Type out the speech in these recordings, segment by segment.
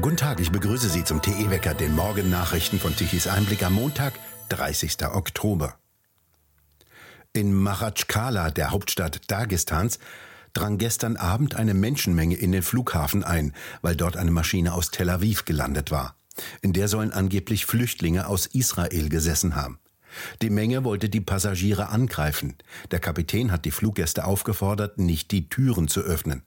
Guten Tag, ich begrüße Sie zum TE-Wecker, den Morgennachrichten von Tichys Einblick am Montag, 30. Oktober. In Machatschkala, der Hauptstadt Dagestans, drang gestern Abend eine Menschenmenge in den Flughafen ein, weil dort eine Maschine aus Tel Aviv gelandet war. In der sollen angeblich Flüchtlinge aus Israel gesessen haben. Die Menge wollte die Passagiere angreifen. Der Kapitän hat die Fluggäste aufgefordert, nicht die Türen zu öffnen.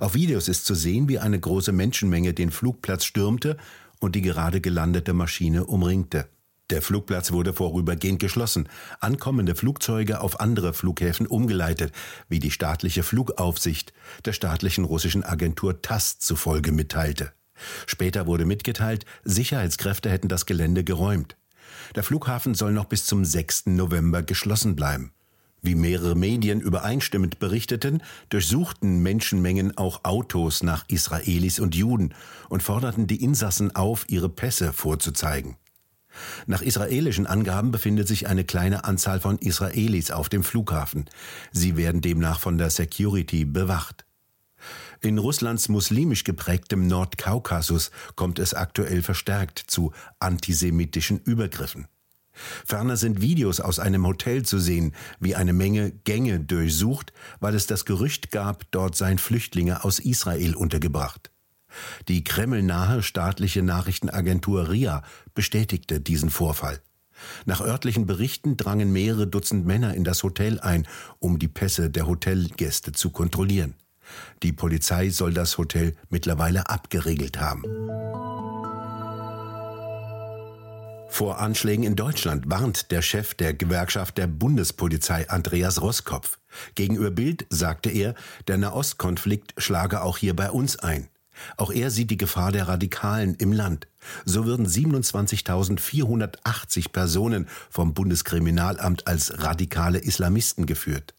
Auf Videos ist zu sehen, wie eine große Menschenmenge den Flugplatz stürmte und die gerade gelandete Maschine umringte. Der Flugplatz wurde vorübergehend geschlossen, ankommende Flugzeuge auf andere Flughäfen umgeleitet, wie die staatliche Flugaufsicht der staatlichen russischen Agentur TASS zufolge mitteilte. Später wurde mitgeteilt, Sicherheitskräfte hätten das Gelände geräumt. Der Flughafen soll noch bis zum 6. November geschlossen bleiben. Wie mehrere Medien übereinstimmend berichteten, durchsuchten Menschenmengen auch Autos nach Israelis und Juden und forderten die Insassen auf, ihre Pässe vorzuzeigen. Nach israelischen Angaben befindet sich eine kleine Anzahl von Israelis auf dem Flughafen. Sie werden demnach von der Security bewacht. In Russlands muslimisch geprägtem Nordkaukasus kommt es aktuell verstärkt zu antisemitischen Übergriffen. Ferner sind Videos aus einem Hotel zu sehen, wie eine Menge Gänge durchsucht, weil es das Gerücht gab, dort seien Flüchtlinge aus Israel untergebracht. Die kremlnahe staatliche Nachrichtenagentur RIA bestätigte diesen Vorfall. Nach örtlichen Berichten drangen mehrere Dutzend Männer in das Hotel ein, um die Pässe der Hotelgäste zu kontrollieren. Die Polizei soll das Hotel mittlerweile abgeriegelt haben. Vor Anschlägen in Deutschland warnt der Chef der Gewerkschaft der Bundespolizei Andreas Roskopf. Gegenüber Bild sagte er, der Nahostkonflikt schlage auch hier bei uns ein. Auch er sieht die Gefahr der Radikalen im Land. So würden 27.480 Personen vom Bundeskriminalamt als radikale Islamisten geführt.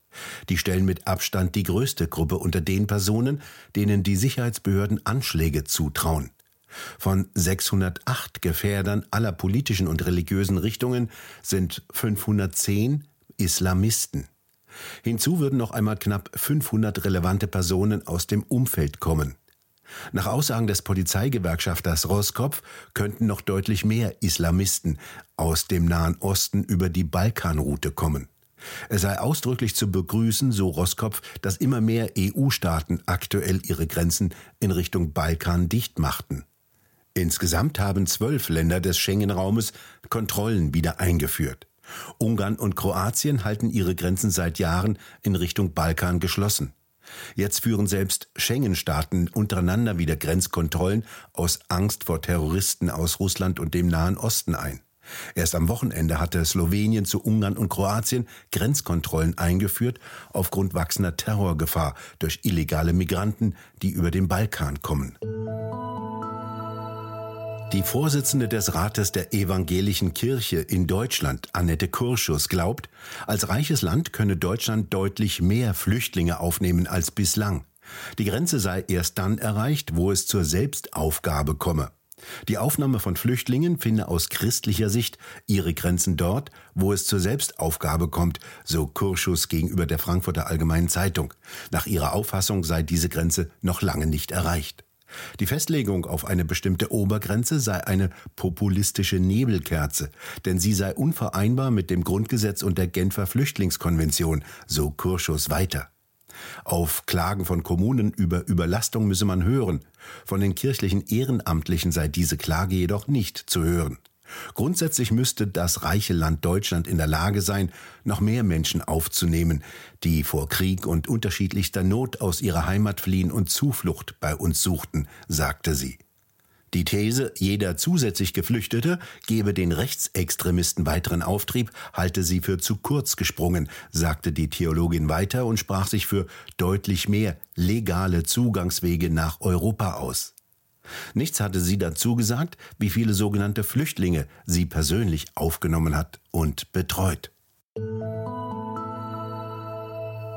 Die stellen mit Abstand die größte Gruppe unter den Personen, denen die Sicherheitsbehörden Anschläge zutrauen. Von 608 Gefährdern aller politischen und religiösen Richtungen sind 510 Islamisten. Hinzu würden noch einmal knapp 500 relevante Personen aus dem Umfeld kommen. Nach Aussagen des Polizeigewerkschafters Roskopf könnten noch deutlich mehr Islamisten aus dem Nahen Osten über die Balkanroute kommen. Es sei ausdrücklich zu begrüßen, so Roskopf, dass immer mehr EU-Staaten aktuell ihre Grenzen in Richtung Balkan dicht machten. Insgesamt haben zwölf Länder des Schengen-Raumes Kontrollen wieder eingeführt. Ungarn und Kroatien halten ihre Grenzen seit Jahren in Richtung Balkan geschlossen. Jetzt führen selbst Schengen-Staaten untereinander wieder Grenzkontrollen aus Angst vor Terroristen aus Russland und dem Nahen Osten ein. Erst am Wochenende hatte Slowenien zu Ungarn und Kroatien Grenzkontrollen eingeführt aufgrund wachsender Terrorgefahr durch illegale Migranten, die über den Balkan kommen. Die Vorsitzende des Rates der Evangelischen Kirche in Deutschland, Annette Kurschus, glaubt, als reiches Land könne Deutschland deutlich mehr Flüchtlinge aufnehmen als bislang. Die Grenze sei erst dann erreicht, wo es zur Selbstaufgabe komme. Die Aufnahme von Flüchtlingen finde aus christlicher Sicht ihre Grenzen dort, wo es zur Selbstaufgabe kommt, so Kurschus gegenüber der Frankfurter Allgemeinen Zeitung. Nach ihrer Auffassung sei diese Grenze noch lange nicht erreicht. Die Festlegung auf eine bestimmte Obergrenze sei eine populistische Nebelkerze, denn sie sei unvereinbar mit dem Grundgesetz und der Genfer Flüchtlingskonvention, so Kurschus weiter. Auf Klagen von Kommunen über Überlastung müsse man hören. Von den kirchlichen Ehrenamtlichen sei diese Klage jedoch nicht zu hören. Grundsätzlich müsste das reiche Land Deutschland in der Lage sein, noch mehr Menschen aufzunehmen, die vor Krieg und unterschiedlichster Not aus ihrer Heimat fliehen und Zuflucht bei uns suchten, sagte sie. Die These, jeder zusätzlich Geflüchtete gebe den Rechtsextremisten weiteren Auftrieb, halte sie für zu kurz gesprungen, sagte die Theologin weiter und sprach sich für deutlich mehr legale Zugangswege nach Europa aus. Nichts hatte sie dazu gesagt, wie viele sogenannte Flüchtlinge sie persönlich aufgenommen hat und betreut.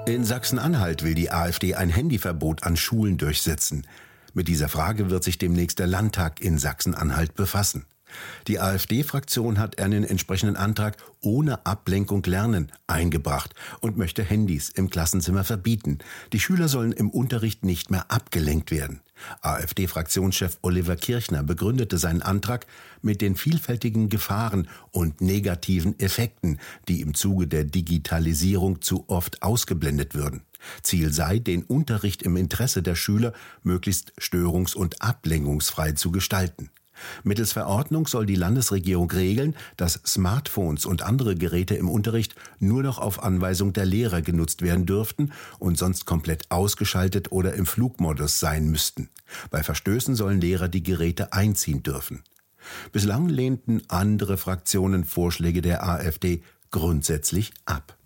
In Sachsen-Anhalt will die AfD ein Handyverbot an Schulen durchsetzen. Mit dieser Frage wird sich demnächst der Landtag in Sachsen-Anhalt befassen. Die AfD-Fraktion hat einen entsprechenden Antrag ohne Ablenkung lernen eingebracht und möchte Handys im Klassenzimmer verbieten. Die Schüler sollen im Unterricht nicht mehr abgelenkt werden. AfD-Fraktionschef Oliver Kirchner begründete seinen Antrag mit den vielfältigen Gefahren und negativen Effekten, die im Zuge der Digitalisierung zu oft ausgeblendet würden. Ziel sei, den Unterricht im Interesse der Schüler möglichst störungs- und ablenkungsfrei zu gestalten. Mittels Verordnung soll die Landesregierung regeln, dass Smartphones und andere Geräte im Unterricht nur noch auf Anweisung der Lehrer genutzt werden dürften und sonst komplett ausgeschaltet oder im Flugmodus sein müssten. Bei Verstößen sollen Lehrer die Geräte einziehen dürfen. Bislang lehnten andere Fraktionen Vorschläge der AfD grundsätzlich ab.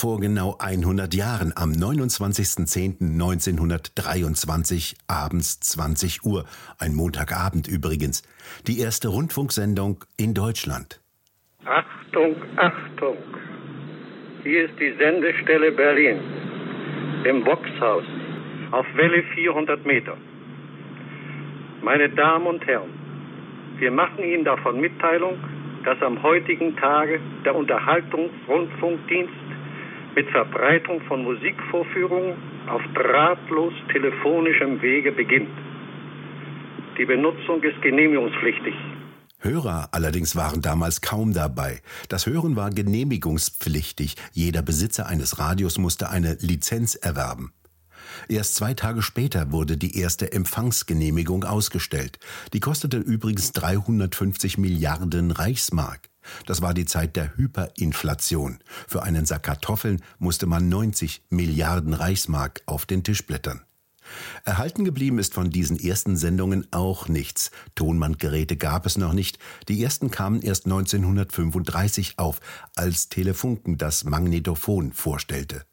Vor genau 100 Jahren, am 29.10.1923, abends 20 Uhr, ein Montagabend übrigens, die erste Rundfunksendung in Deutschland. Achtung, Achtung! Hier ist die Sendestelle Berlin, im Boxhaus, auf Welle 400 Meter. Meine Damen und Herren, wir machen Ihnen davon Mitteilung, dass am heutigen Tage der Unterhaltungsrundfunkdienst mit Verbreitung von Musikvorführungen auf drahtlos telefonischem Wege beginnt. Die Benutzung ist genehmigungspflichtig. Hörer allerdings waren damals kaum dabei. Das Hören war genehmigungspflichtig. Jeder Besitzer eines Radios musste eine Lizenz erwerben. Erst zwei Tage später wurde die erste Empfangsgenehmigung ausgestellt. Die kostete übrigens 350 Milliarden Reichsmark. Das war die Zeit der Hyperinflation. Für einen Sack Kartoffeln musste man 90 Milliarden Reichsmark auf den Tisch blättern. Erhalten geblieben ist von diesen ersten Sendungen auch nichts. Tonbandgeräte gab es noch nicht. Die ersten kamen erst 1935 auf, als Telefunken das Magnetophon vorstellte.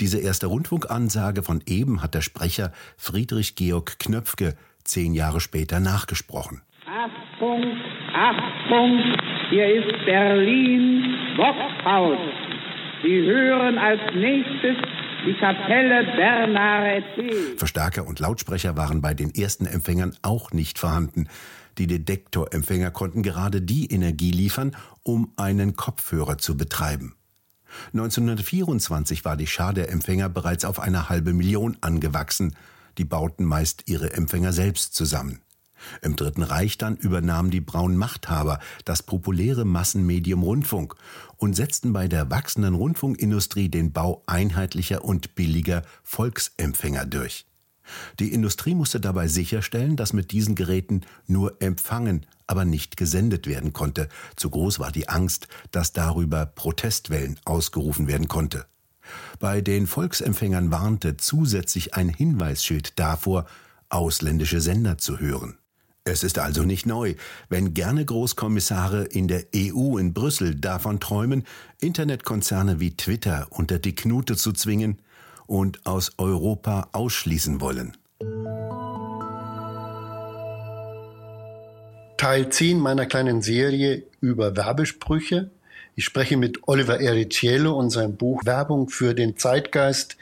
Diese erste Rundfunkansage von eben hat der Sprecher Friedrich Georg Knöpfke zehn Jahre später nachgesprochen. Achtung, Achtung, hier ist Berlin Boxhaus. Sie hören als nächstes die Kapelle Bernarete. Verstärker und Lautsprecher waren bei den ersten Empfängern auch nicht vorhanden. Die Detektorempfänger konnten gerade die Energie liefern, um einen Kopfhörer zu betreiben. 1924 war die Schar der Empfänger bereits auf eine halbe Million angewachsen. Die bauten meist ihre Empfänger selbst zusammen. Im Dritten Reich dann übernahmen die braunen Machthaber das populäre Massenmedium Rundfunk und setzten bei der wachsenden Rundfunkindustrie den Bau einheitlicher und billiger Volksempfänger durch. Die Industrie musste dabei sicherstellen, dass mit diesen Geräten nur empfangen, aber nicht gesendet werden konnte. Zu groß war die Angst, dass darüber Protestwellen ausgerufen werden konnte. Bei den Volksempfängern warnte zusätzlich ein Hinweisschild davor, ausländische Sender zu hören. Es ist also nicht neu, wenn gerne Großkommissare in der EU in Brüssel davon träumen, Internetkonzerne wie Twitter unter die Knute zu zwingen und aus Europa ausschließen wollen. Teil 10 meiner kleinen Serie über Werbesprüche. Ich spreche mit Oliver Ericiello und seinem Buch Werbung für den Zeitgeist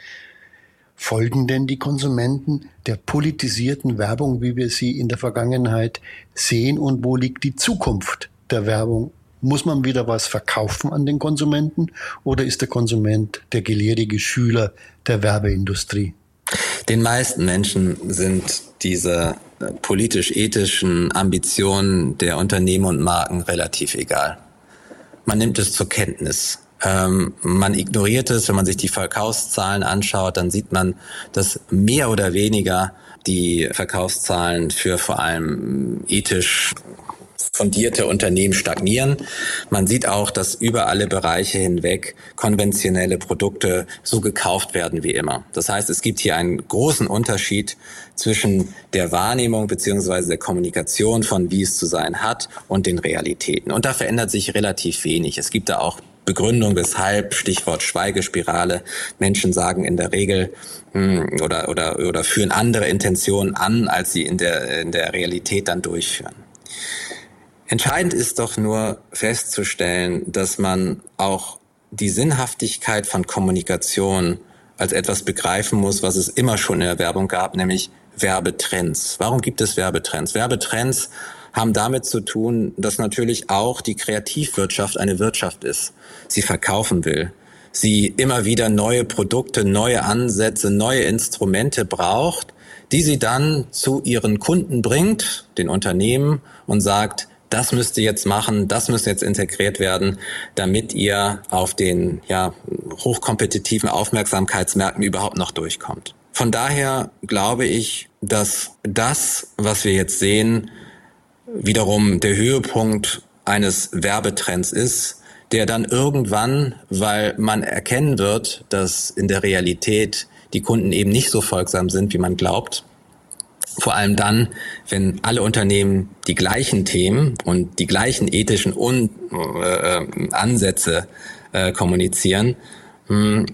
Folgen denn die Konsumenten der politisierten Werbung, wie wir sie in der Vergangenheit sehen? Und wo liegt die Zukunft der Werbung? Muss man wieder was verkaufen an den Konsumenten oder ist der Konsument der gelehrige Schüler der Werbeindustrie? Den meisten Menschen sind diese politisch-ethischen Ambitionen der Unternehmen und Marken relativ egal. Man nimmt es zur Kenntnis. Ähm, man ignoriert es, wenn man sich die Verkaufszahlen anschaut, dann sieht man, dass mehr oder weniger die Verkaufszahlen für vor allem ethisch fundierte Unternehmen stagnieren. Man sieht auch, dass über alle Bereiche hinweg konventionelle Produkte so gekauft werden wie immer. Das heißt, es gibt hier einen großen Unterschied zwischen der Wahrnehmung beziehungsweise der Kommunikation von wie es zu sein hat und den Realitäten. Und da verändert sich relativ wenig. Es gibt da auch Begründung, weshalb, Stichwort Schweigespirale, Menschen sagen in der Regel hm, oder, oder, oder führen andere Intentionen an, als sie in der, in der Realität dann durchführen. Entscheidend ist doch nur festzustellen, dass man auch die Sinnhaftigkeit von Kommunikation als etwas begreifen muss, was es immer schon in der Werbung gab, nämlich Werbetrends. Warum gibt es Werbetrends? Werbetrends haben damit zu tun, dass natürlich auch die Kreativwirtschaft eine Wirtschaft ist. Sie verkaufen will. Sie immer wieder neue Produkte, neue Ansätze, neue Instrumente braucht, die sie dann zu ihren Kunden bringt, den Unternehmen, und sagt, das müsst ihr jetzt machen, das müsste jetzt integriert werden, damit ihr auf den ja, hochkompetitiven Aufmerksamkeitsmärkten überhaupt noch durchkommt. Von daher glaube ich, dass das, was wir jetzt sehen, wiederum der Höhepunkt eines Werbetrends ist, der dann irgendwann, weil man erkennen wird, dass in der Realität die Kunden eben nicht so folgsam sind, wie man glaubt, vor allem dann, wenn alle Unternehmen die gleichen Themen und die gleichen ethischen Un äh, Ansätze äh, kommunizieren. Hm,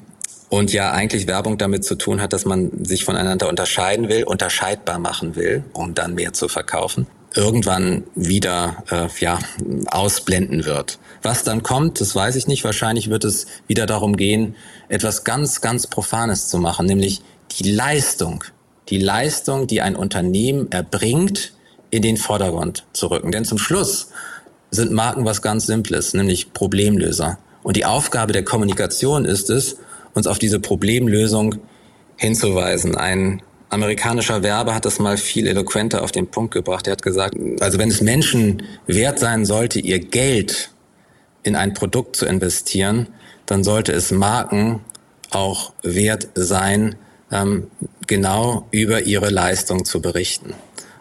und ja eigentlich Werbung damit zu tun hat, dass man sich voneinander unterscheiden will, unterscheidbar machen will, um dann mehr zu verkaufen, irgendwann wieder äh, ja, ausblenden wird. Was dann kommt, das weiß ich nicht. Wahrscheinlich wird es wieder darum gehen, etwas ganz, ganz Profanes zu machen, nämlich die Leistung die Leistung, die ein Unternehmen erbringt, in den Vordergrund zu rücken. Denn zum Schluss sind Marken was ganz Simples, nämlich Problemlöser. Und die Aufgabe der Kommunikation ist es, uns auf diese Problemlösung hinzuweisen. Ein amerikanischer Werber hat das mal viel eloquenter auf den Punkt gebracht. Er hat gesagt, also wenn es Menschen wert sein sollte, ihr Geld in ein Produkt zu investieren, dann sollte es Marken auch wert sein, ähm, genau über ihre Leistung zu berichten.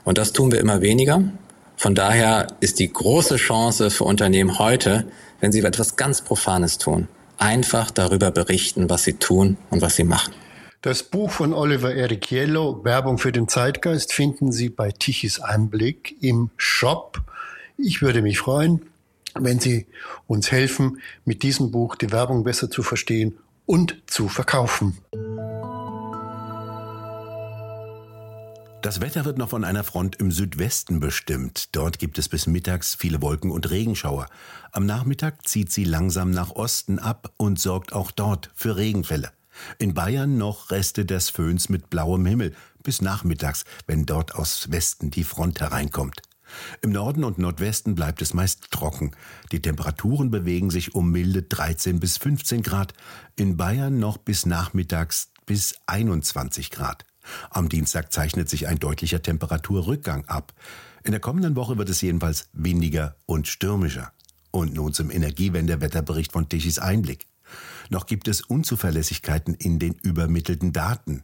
Und das tun wir immer weniger. Von daher ist die große Chance für Unternehmen heute, wenn sie etwas ganz Profanes tun, einfach darüber berichten, was sie tun und was sie machen. Das Buch von Oliver Erichiello, Werbung für den Zeitgeist, finden Sie bei Tichys Einblick im Shop. Ich würde mich freuen, wenn Sie uns helfen, mit diesem Buch die Werbung besser zu verstehen und zu verkaufen. Das Wetter wird noch von einer Front im Südwesten bestimmt. Dort gibt es bis mittags viele Wolken und Regenschauer. Am Nachmittag zieht sie langsam nach Osten ab und sorgt auch dort für Regenfälle. In Bayern noch Reste des Föhns mit blauem Himmel bis nachmittags, wenn dort aus Westen die Front hereinkommt. Im Norden und Nordwesten bleibt es meist trocken. Die Temperaturen bewegen sich um milde 13 bis 15 Grad. In Bayern noch bis nachmittags bis 21 Grad. Am Dienstag zeichnet sich ein deutlicher Temperaturrückgang ab. In der kommenden Woche wird es jedenfalls windiger und stürmischer. Und nun zum Energiewendewetterbericht von Tichys Einblick. Noch gibt es Unzuverlässigkeiten in den übermittelten Daten.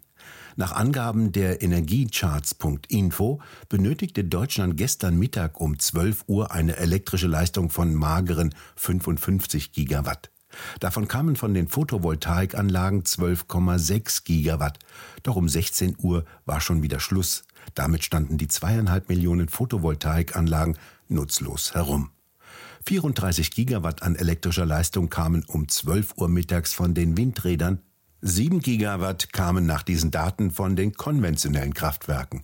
Nach Angaben der Energiecharts.info benötigte Deutschland gestern Mittag um 12 Uhr eine elektrische Leistung von mageren 55 Gigawatt. Davon kamen von den Photovoltaikanlagen 12,6 Gigawatt. Doch um 16 Uhr war schon wieder Schluss. Damit standen die zweieinhalb Millionen Photovoltaikanlagen nutzlos herum. 34 Gigawatt an elektrischer Leistung kamen um 12 Uhr mittags von den Windrädern. 7 Gigawatt kamen nach diesen Daten von den konventionellen Kraftwerken.